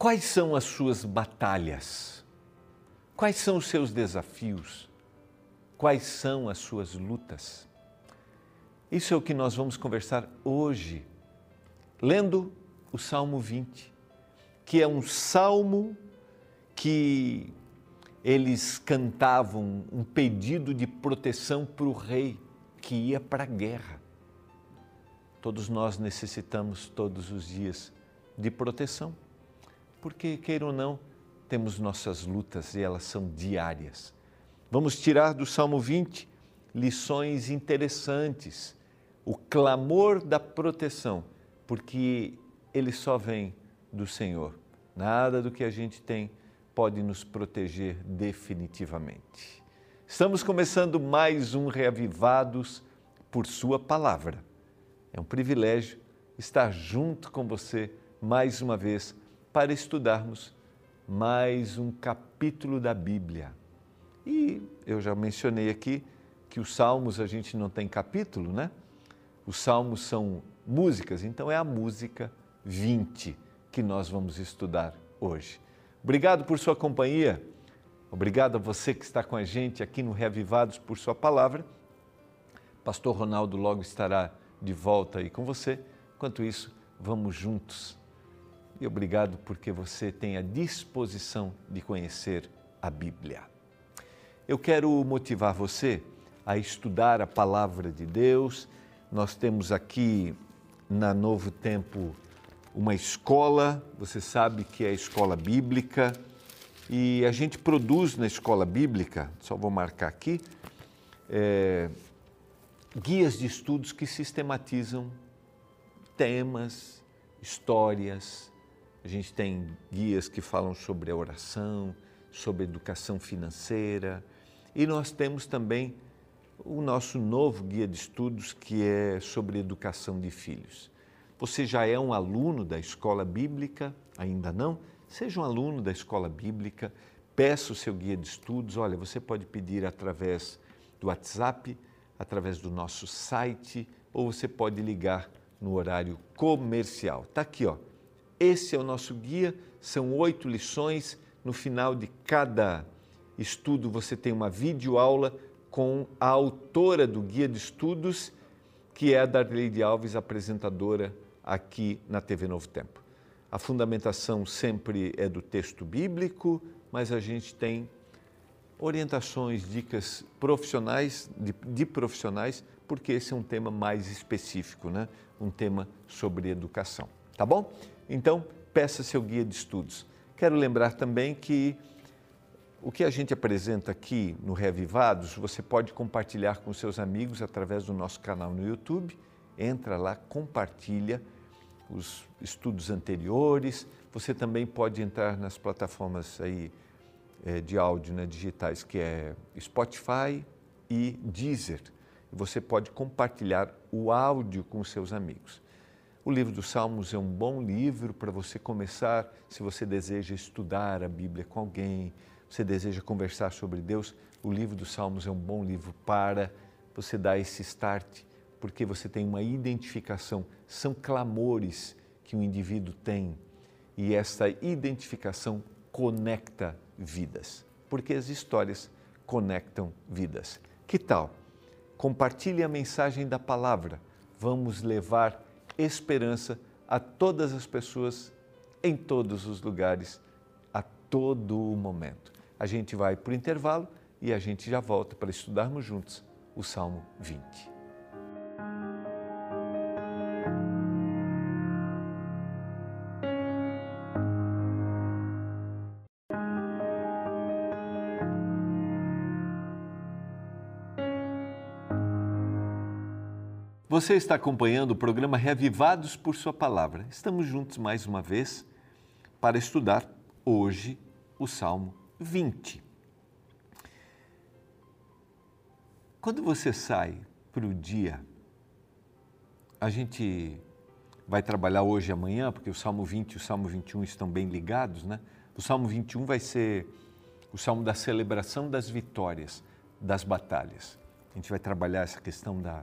Quais são as suas batalhas? Quais são os seus desafios? Quais são as suas lutas? Isso é o que nós vamos conversar hoje, lendo o Salmo 20, que é um salmo que eles cantavam um pedido de proteção para o rei que ia para a guerra. Todos nós necessitamos todos os dias de proteção, porque, queira ou não, temos nossas lutas e elas são diárias. Vamos tirar do Salmo 20 lições interessantes, o clamor da proteção, porque ele só vem do Senhor. Nada do que a gente tem pode nos proteger definitivamente. Estamos começando mais um Reavivados por Sua Palavra. É um privilégio estar junto com você mais uma vez para estudarmos mais um capítulo da Bíblia. E eu já mencionei aqui que os salmos a gente não tem capítulo, né? Os salmos são músicas, então é a música 20 que nós vamos estudar hoje. Obrigado por sua companhia. Obrigado a você que está com a gente aqui no Reavivados por sua palavra. Pastor Ronaldo logo estará de volta aí com você. Enquanto isso, vamos juntos. E obrigado porque você tem a disposição de conhecer a Bíblia. Eu quero motivar você a estudar a palavra de Deus. Nós temos aqui na Novo Tempo uma escola, você sabe que é a escola bíblica, e a gente produz na escola bíblica, só vou marcar aqui, é, guias de estudos que sistematizam temas, histórias. A gente tem guias que falam sobre a oração, sobre educação financeira, e nós temos também o nosso novo guia de estudos que é sobre educação de filhos. Você já é um aluno da escola bíblica? Ainda não? Seja um aluno da escola bíblica, peça o seu guia de estudos. Olha, você pode pedir através do WhatsApp, através do nosso site, ou você pode ligar no horário comercial. Está aqui, ó. Esse é o nosso guia, são oito lições. No final de cada estudo, você tem uma videoaula com a autora do guia de estudos, que é a Darleide Alves, apresentadora aqui na TV Novo Tempo. A fundamentação sempre é do texto bíblico, mas a gente tem orientações, dicas profissionais, de, de, profissionais, porque esse é um tema mais específico, né? um tema sobre educação. Tá bom? Então, peça seu guia de estudos. Quero lembrar também que o que a gente apresenta aqui no Reavivados, você pode compartilhar com seus amigos através do nosso canal no YouTube. Entra lá, compartilha os estudos anteriores. Você também pode entrar nas plataformas aí é, de áudio né, digitais, que é Spotify e Deezer. Você pode compartilhar o áudio com seus amigos. O livro dos Salmos é um bom livro para você começar, se você deseja estudar a Bíblia com alguém, você deseja conversar sobre Deus, o livro dos Salmos é um bom livro para você dar esse start porque você tem uma identificação, são clamores que o indivíduo tem e essa identificação conecta vidas, porque as histórias conectam vidas. Que tal? Compartilhe a mensagem da palavra. Vamos levar esperança a todas as pessoas em todos os lugares, a todo o momento. A gente vai para o intervalo e a gente já volta para estudarmos juntos o Salmo 20. Você está acompanhando o programa Reavivados por Sua Palavra. Estamos juntos mais uma vez para estudar hoje o Salmo 20. Quando você sai para o dia, a gente vai trabalhar hoje e amanhã, porque o Salmo 20 e o Salmo 21 estão bem ligados, né? O Salmo 21 vai ser o salmo da celebração das vitórias, das batalhas. A gente vai trabalhar essa questão da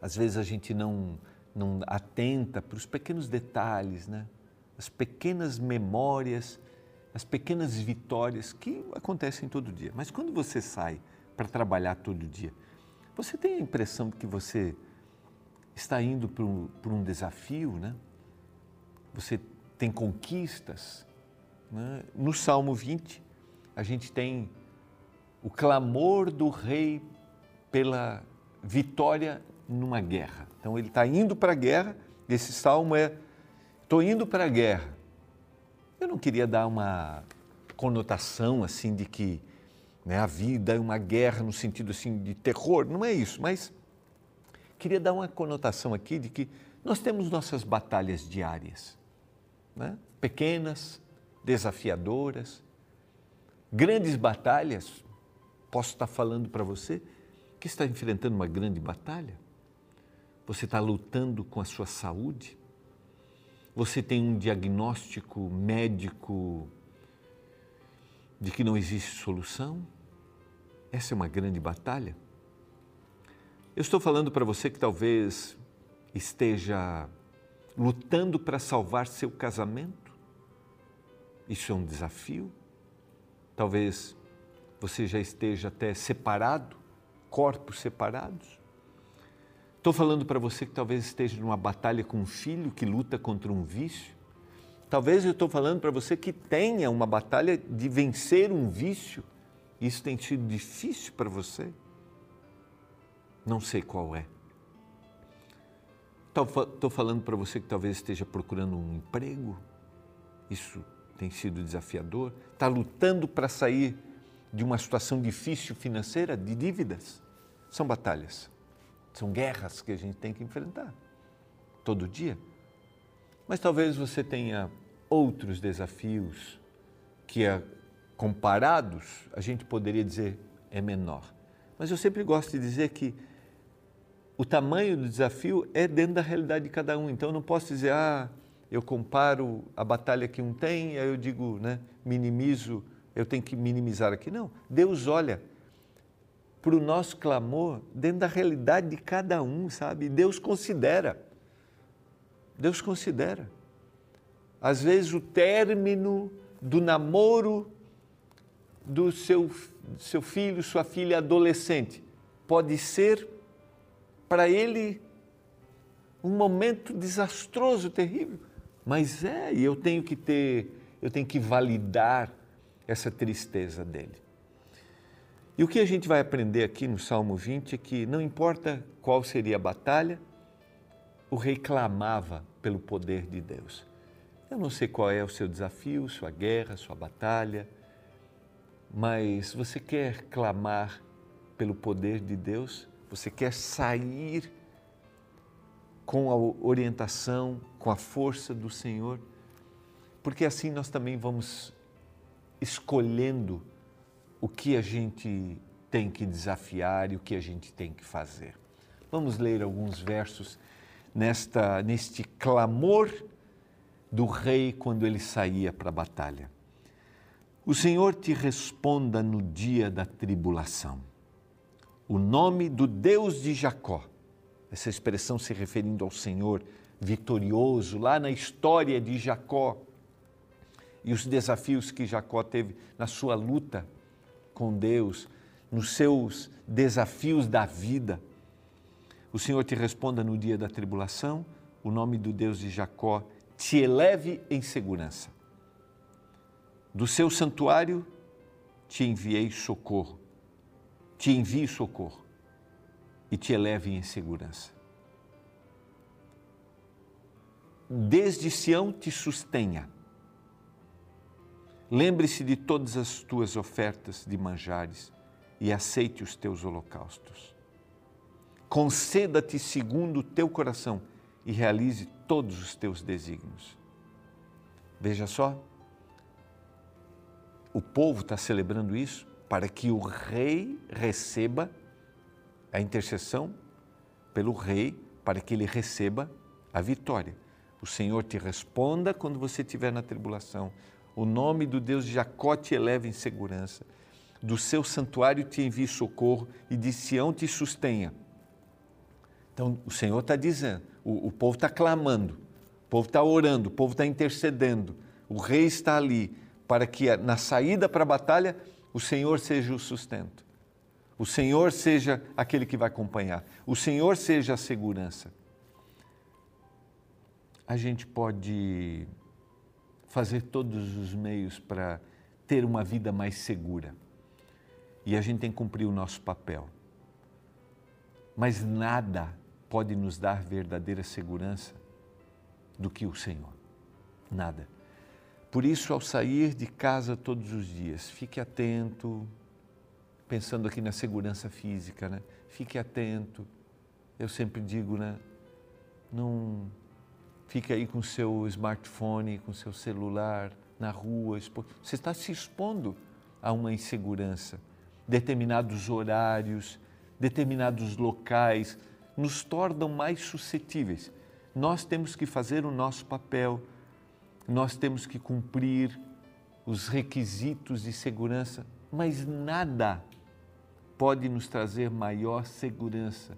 às vezes a gente não, não atenta para os pequenos detalhes, né? as pequenas memórias, as pequenas vitórias que acontecem todo dia. Mas quando você sai para trabalhar todo dia, você tem a impressão de que você está indo para um, para um desafio, né? Você tem conquistas. Né? No Salmo 20, a gente tem o clamor do rei pela vitória numa guerra. Então ele está indo para a guerra, esse salmo é: estou indo para a guerra. Eu não queria dar uma conotação assim de que né, a vida é uma guerra no sentido assim de terror, não é isso, mas queria dar uma conotação aqui de que nós temos nossas batalhas diárias, né? pequenas, desafiadoras, grandes batalhas. Posso estar falando para você que está enfrentando uma grande batalha? Você está lutando com a sua saúde? Você tem um diagnóstico médico de que não existe solução? Essa é uma grande batalha. Eu estou falando para você que talvez esteja lutando para salvar seu casamento. Isso é um desafio. Talvez você já esteja até separado, corpos separados. Estou falando para você que talvez esteja numa batalha com um filho que luta contra um vício. Talvez eu estou falando para você que tenha uma batalha de vencer um vício. Isso tem sido difícil para você. Não sei qual é. Estou falando para você que talvez esteja procurando um emprego. Isso tem sido desafiador. Está lutando para sair de uma situação difícil financeira, de dívidas. São batalhas. São guerras que a gente tem que enfrentar todo dia. Mas talvez você tenha outros desafios que, comparados, a gente poderia dizer é menor. Mas eu sempre gosto de dizer que o tamanho do desafio é dentro da realidade de cada um. Então eu não posso dizer, ah, eu comparo a batalha que um tem, aí eu digo, né, minimizo, eu tenho que minimizar aqui. Não, Deus olha para o nosso clamor dentro da realidade de cada um, sabe? Deus considera. Deus considera. Às vezes o término do namoro do seu, seu filho, sua filha adolescente, pode ser para ele um momento desastroso, terrível. Mas é, e eu tenho que ter, eu tenho que validar essa tristeza dele. E o que a gente vai aprender aqui no Salmo 20 é que não importa qual seria a batalha, o rei clamava pelo poder de Deus. Eu não sei qual é o seu desafio, sua guerra, sua batalha, mas você quer clamar pelo poder de Deus? Você quer sair com a orientação, com a força do Senhor? Porque assim nós também vamos escolhendo o que a gente tem que desafiar e o que a gente tem que fazer. Vamos ler alguns versos nesta neste clamor do rei quando ele saía para a batalha. O Senhor te responda no dia da tribulação. O nome do Deus de Jacó, essa expressão se referindo ao Senhor vitorioso lá na história de Jacó e os desafios que Jacó teve na sua luta com Deus, nos seus desafios da vida. O Senhor te responda no dia da tribulação, o nome do Deus de Jacó te eleve em segurança. Do seu santuário te enviei socorro, te envie socorro e te eleve em segurança. Desde Sião te sustenha Lembre-se de todas as tuas ofertas de manjares e aceite os teus holocaustos. Conceda-te segundo o teu coração e realize todos os teus desígnios. Veja só, o povo está celebrando isso para que o rei receba a intercessão pelo rei, para que ele receba a vitória. O Senhor te responda quando você estiver na tribulação. O nome do Deus de Jacó te eleva em segurança. Do seu santuário te envie socorro e de Sião te sustenha. Então, o Senhor está dizendo, o, o povo está clamando. O povo está orando, o povo está intercedendo, o rei está ali para que na saída para a batalha o Senhor seja o sustento. O Senhor seja aquele que vai acompanhar. O Senhor seja a segurança. A gente pode fazer todos os meios para ter uma vida mais segura. E a gente tem que cumprir o nosso papel. Mas nada pode nos dar verdadeira segurança do que o Senhor. Nada. Por isso, ao sair de casa todos os dias, fique atento, pensando aqui na segurança física, né? Fique atento. Eu sempre digo, né? Não fique aí com seu smartphone, com seu celular na rua. Você está se expondo a uma insegurança. Determinados horários, determinados locais nos tornam mais suscetíveis. Nós temos que fazer o nosso papel, nós temos que cumprir os requisitos de segurança, mas nada pode nos trazer maior segurança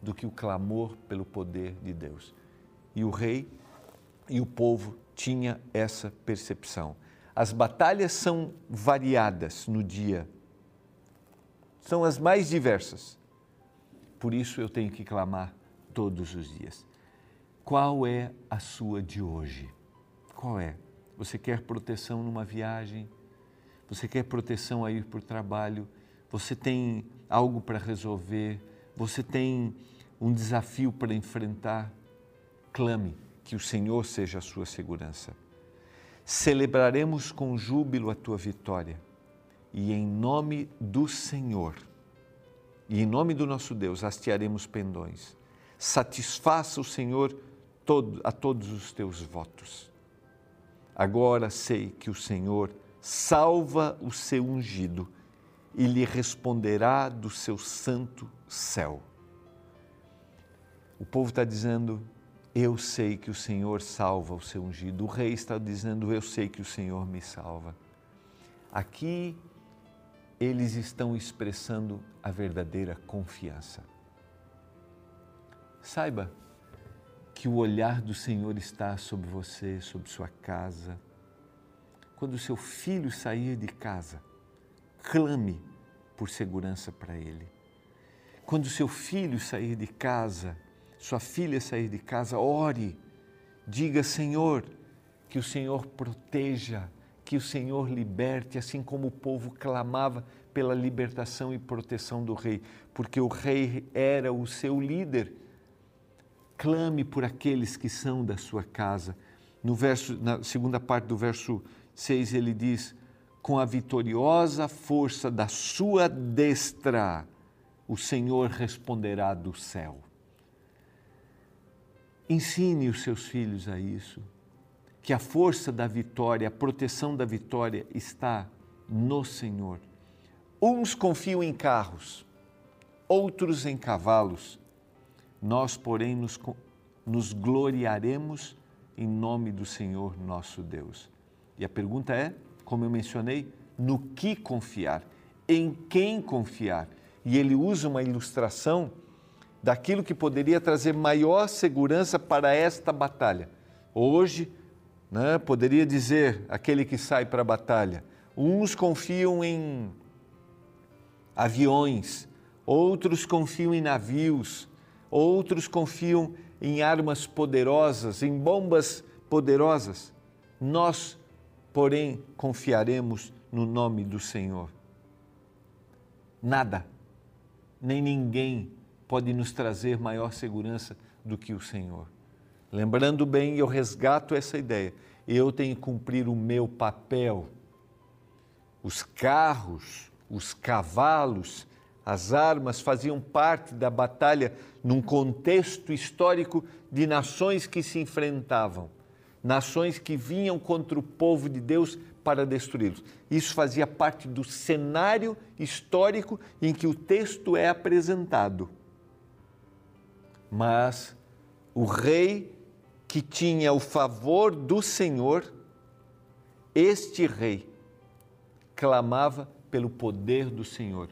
do que o clamor pelo poder de Deus. E o rei e o povo tinha essa percepção. As batalhas são variadas no dia, são as mais diversas. Por isso eu tenho que clamar todos os dias. Qual é a sua de hoje? Qual é? Você quer proteção numa viagem? Você quer proteção a ir para o trabalho? Você tem algo para resolver? Você tem um desafio para enfrentar? Clame que o Senhor seja a sua segurança. Celebraremos com júbilo a tua vitória e em nome do Senhor e em nome do nosso Deus hastearemos pendões. Satisfaça o Senhor todo, a todos os teus votos. Agora sei que o Senhor salva o seu ungido e lhe responderá do seu santo céu. O povo está dizendo: Eu sei que o Senhor salva o seu ungido. O rei está dizendo: Eu sei que o Senhor me salva. Aqui eles estão expressando a verdadeira confiança. Saiba que o olhar do Senhor está sobre você, sobre sua casa. Quando seu filho sair de casa, clame por segurança para ele. Quando seu filho sair de casa, sua filha sair de casa, ore, diga: Senhor, que o Senhor proteja que o Senhor liberte, assim como o povo clamava pela libertação e proteção do rei, porque o rei era o seu líder. Clame por aqueles que são da sua casa. No verso, na segunda parte do verso 6, ele diz: Com a vitoriosa força da sua destra, o Senhor responderá do céu. Ensine os seus filhos a isso que a força da vitória, a proteção da vitória está no Senhor. Uns confiam em carros, outros em cavalos. Nós, porém, nos, nos gloriaremos em nome do Senhor nosso Deus. E a pergunta é, como eu mencionei, no que confiar? Em quem confiar? E ele usa uma ilustração daquilo que poderia trazer maior segurança para esta batalha. Hoje, né? poderia dizer aquele que sai para a batalha. Uns confiam em aviões, outros confiam em navios, outros confiam em armas poderosas, em bombas poderosas. Nós, porém, confiaremos no nome do Senhor. Nada, nem ninguém pode nos trazer maior segurança do que o Senhor. Lembrando bem, eu resgato essa ideia. Eu tenho que cumprir o meu papel. Os carros, os cavalos, as armas faziam parte da batalha num contexto histórico de nações que se enfrentavam, nações que vinham contra o povo de Deus para destruí-los. Isso fazia parte do cenário histórico em que o texto é apresentado. Mas o rei que tinha o favor do Senhor, este rei clamava pelo poder do Senhor.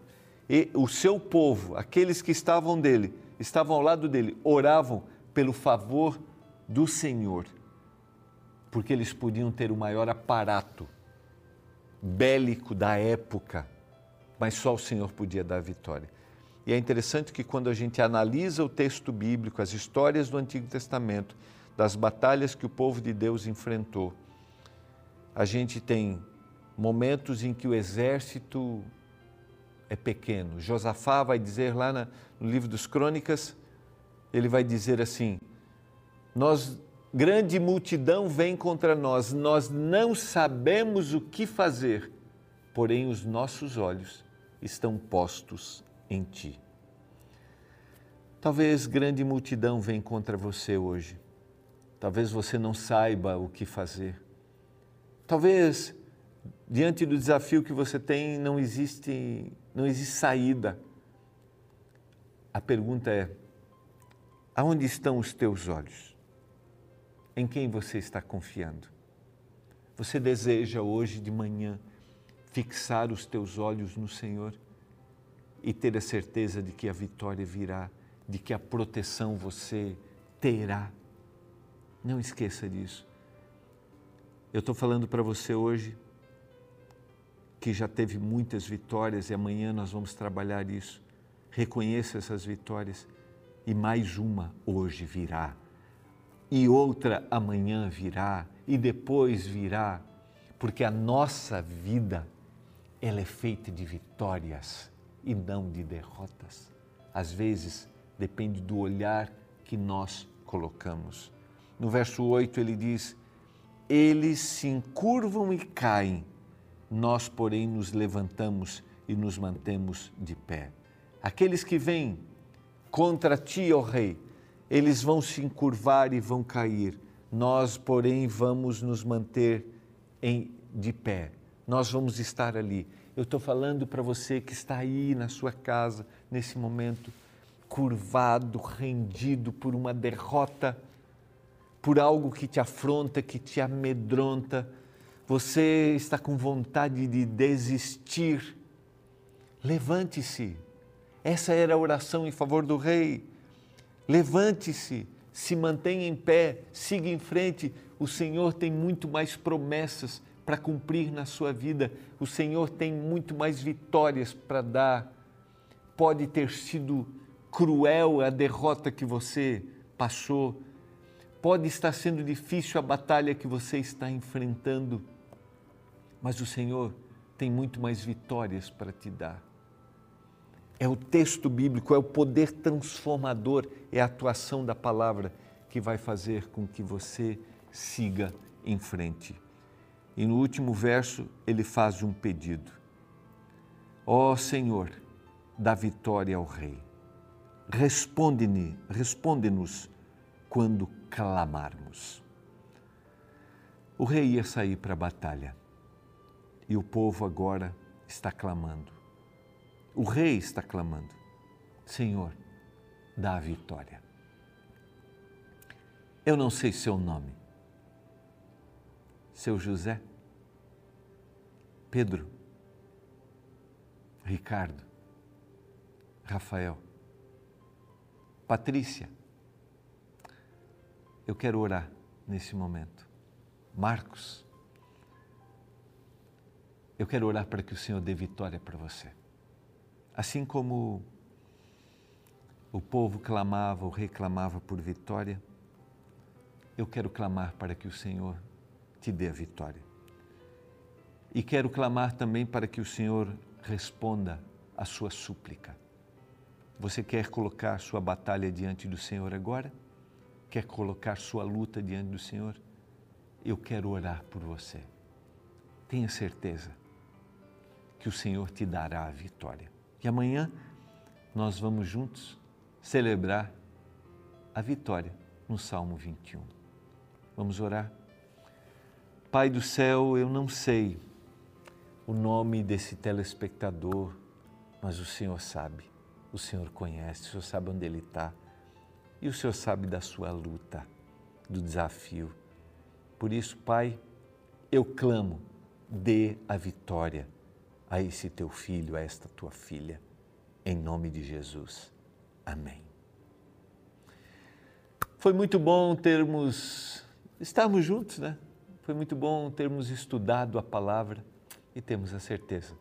E o seu povo, aqueles que estavam dele, estavam ao lado dele, oravam pelo favor do Senhor. porque eles podiam ter o maior aparato bélico da época, mas só o Senhor podia dar a vitória. E é interessante que quando a gente analisa o texto bíblico, as histórias do Antigo Testamento, das batalhas que o povo de Deus enfrentou, a gente tem momentos em que o exército é pequeno. Josafá vai dizer lá no livro dos Crônicas, ele vai dizer assim: Nós grande multidão vem contra nós, nós não sabemos o que fazer, porém os nossos olhos estão postos em ti. Talvez grande multidão vem contra você hoje. Talvez você não saiba o que fazer. Talvez diante do desafio que você tem não existe não existe saída. A pergunta é: aonde estão os teus olhos? Em quem você está confiando? Você deseja hoje de manhã fixar os teus olhos no Senhor e ter a certeza de que a vitória virá, de que a proteção você terá. Não esqueça disso. Eu estou falando para você hoje que já teve muitas vitórias e amanhã nós vamos trabalhar isso. Reconheça essas vitórias e mais uma hoje virá e outra amanhã virá, e depois virá, porque a nossa vida ela é feita de vitórias e não de derrotas. Às vezes depende do olhar que nós colocamos. No verso 8 ele diz: Eles se encurvam e caem, nós, porém, nos levantamos e nos mantemos de pé. Aqueles que vêm contra ti, ó Rei, eles vão se encurvar e vão cair. Nós, porém, vamos nos manter em, de pé. Nós vamos estar ali. Eu estou falando para você que está aí na sua casa, nesse momento, curvado, rendido por uma derrota, por algo que te afronta, que te amedronta. Você está com vontade de desistir. Levante-se. Essa era a oração em favor do rei Levante-se, se mantenha em pé, siga em frente. O Senhor tem muito mais promessas para cumprir na sua vida. O Senhor tem muito mais vitórias para dar. Pode ter sido cruel a derrota que você passou. Pode estar sendo difícil a batalha que você está enfrentando. Mas o Senhor tem muito mais vitórias para te dar. É o texto bíblico, é o poder transformador, é a atuação da palavra que vai fazer com que você siga em frente. E no último verso, ele faz um pedido: Ó oh, Senhor, dá vitória ao Rei. Responde-nos responde quando clamarmos. O rei ia sair para a batalha e o povo agora está clamando. O rei está clamando: Senhor, dá a vitória. Eu não sei seu nome. Seu José? Pedro? Ricardo? Rafael? Patrícia? Eu quero orar nesse momento. Marcos? Eu quero orar para que o Senhor dê vitória para você. Assim como o povo clamava ou reclamava por vitória, eu quero clamar para que o Senhor te dê a vitória. E quero clamar também para que o Senhor responda à sua súplica. Você quer colocar sua batalha diante do Senhor agora? Quer colocar sua luta diante do Senhor? Eu quero orar por você. Tenha certeza que o Senhor te dará a vitória. E amanhã nós vamos juntos celebrar a vitória no Salmo 21. Vamos orar? Pai do céu, eu não sei o nome desse telespectador, mas o Senhor sabe, o Senhor conhece, o Senhor sabe onde ele está e o Senhor sabe da sua luta, do desafio. Por isso, Pai, eu clamo, dê a vitória a esse teu filho, a esta tua filha, em nome de Jesus. Amém. Foi muito bom termos, estarmos juntos, né? Foi muito bom termos estudado a palavra e temos a certeza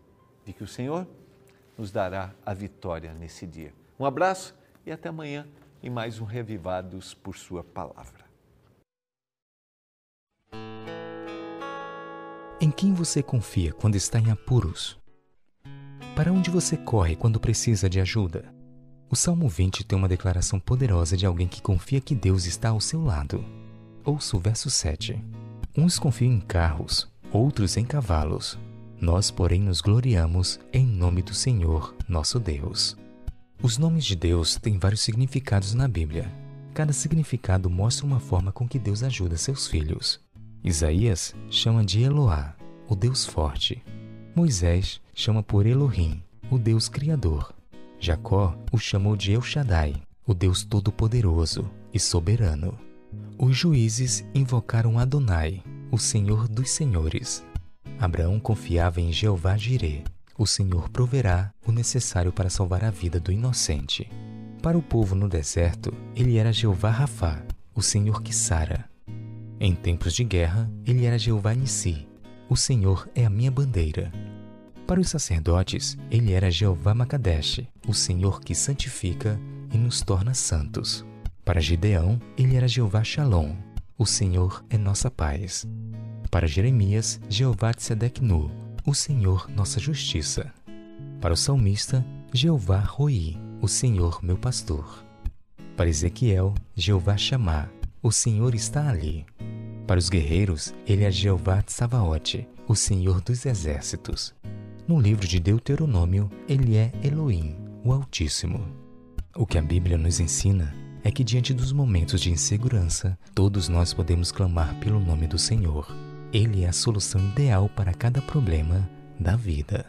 de que o Senhor nos dará a vitória nesse dia. Um abraço e até amanhã em mais um Revivados por Sua Palavra. Em quem você confia quando está em apuros? Para onde você corre quando precisa de ajuda? O Salmo 20 tem uma declaração poderosa de alguém que confia que Deus está ao seu lado. Ouça o verso 7. Uns confiam em carros, outros em cavalos. Nós, porém, nos gloriamos em nome do Senhor, nosso Deus. Os nomes de Deus têm vários significados na Bíblia. Cada significado mostra uma forma com que Deus ajuda seus filhos. Isaías chama de Eloá, o Deus forte. Moisés chama por Elohim, o Deus criador. Jacó o chamou de El Shaddai, o Deus todo-poderoso e soberano. Os juízes invocaram Adonai, o Senhor dos Senhores. Abraão confiava em Jeová Jireh, o Senhor proverá o necessário para salvar a vida do inocente. Para o povo no deserto, ele era Jeová Rafá, o Senhor que sara. Em tempos de guerra, ele era Jeová Nissi, o Senhor é a minha bandeira. Para os sacerdotes, ele era Jeová Makadesh, o Senhor que santifica e nos torna santos. Para Gideão, ele era Jeová Shalom, o Senhor é nossa paz. Para Jeremias, Jeová Tzedeknu, o Senhor nossa justiça. Para o salmista, Jeová Roi, o Senhor meu pastor. Para Ezequiel, Jeová Chamá, o Senhor está ali. Para os guerreiros, ele é Jeová Tsavaote, o Senhor dos exércitos. No livro de Deuteronômio, ele é Elohim, o Altíssimo. O que a Bíblia nos ensina é que diante dos momentos de insegurança, todos nós podemos clamar pelo nome do Senhor. Ele é a solução ideal para cada problema da vida.